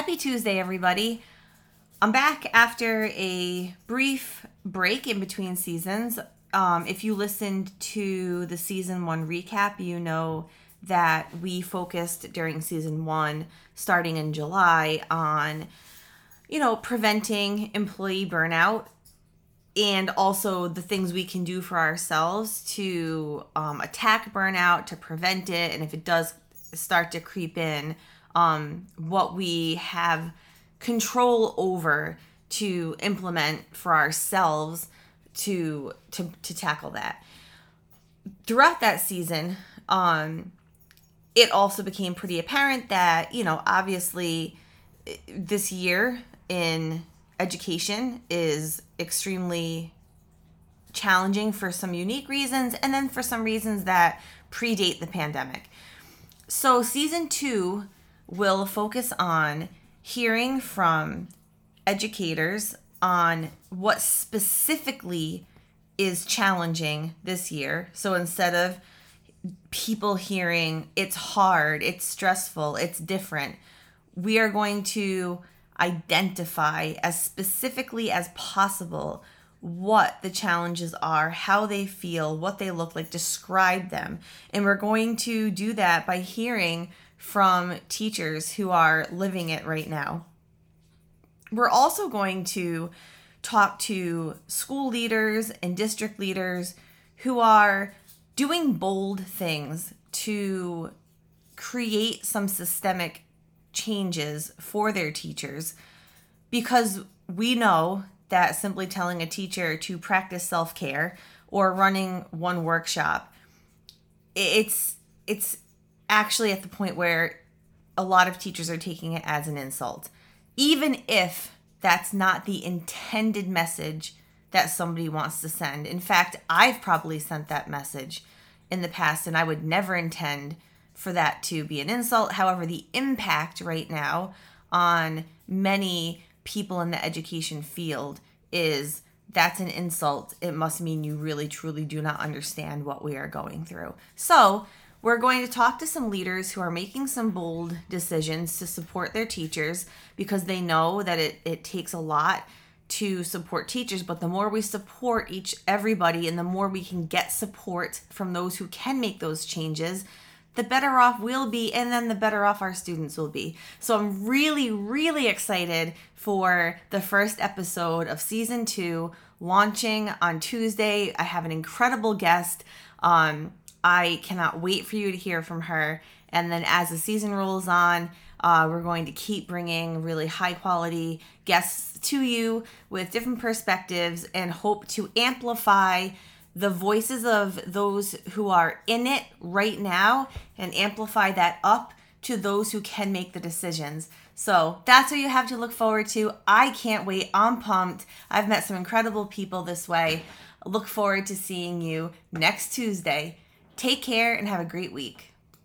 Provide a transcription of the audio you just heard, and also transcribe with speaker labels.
Speaker 1: Happy Tuesday, everybody. I'm back after a brief break in between seasons. Um, if you listened to the season one recap, you know that we focused during season one, starting in July, on you know preventing employee burnout and also the things we can do for ourselves to um, attack burnout, to prevent it, and if it does start to creep in, um, what we have control over to implement for ourselves to to to tackle that. Throughout that season, um, it also became pretty apparent that you know obviously this year in education is extremely challenging for some unique reasons and then for some reasons that predate the pandemic. So, season two will focus on hearing from educators on what specifically is challenging this year. So, instead of people hearing it's hard, it's stressful, it's different, we are going to identify as specifically as possible what the challenges are, how they feel, what they look like, describe them. And we're going to do that by hearing from teachers who are living it right now. We're also going to talk to school leaders and district leaders who are doing bold things to create some systemic changes for their teachers because we know that simply telling a teacher to practice self-care or running one workshop it's it's actually at the point where a lot of teachers are taking it as an insult even if that's not the intended message that somebody wants to send in fact i've probably sent that message in the past and i would never intend for that to be an insult however the impact right now on many people in the education field is that's an insult. It must mean you really truly do not understand what we are going through. So, we're going to talk to some leaders who are making some bold decisions to support their teachers because they know that it, it takes a lot to support teachers but the more we support each everybody and the more we can get support from those who can make those changes the better off we'll be, and then the better off our students will be. So I'm really, really excited for the first episode of season two launching on Tuesday. I have an incredible guest. Um, I cannot wait for you to hear from her. And then as the season rolls on, uh, we're going to keep bringing really high quality guests to you with different perspectives and hope to amplify the voices of those who are in it right now and amplify that up to those who can make the decisions. So that's what you have to look forward to. I can't wait. I'm pumped. I've met some incredible people this way. look forward to seeing you next Tuesday. Take care and have a great week.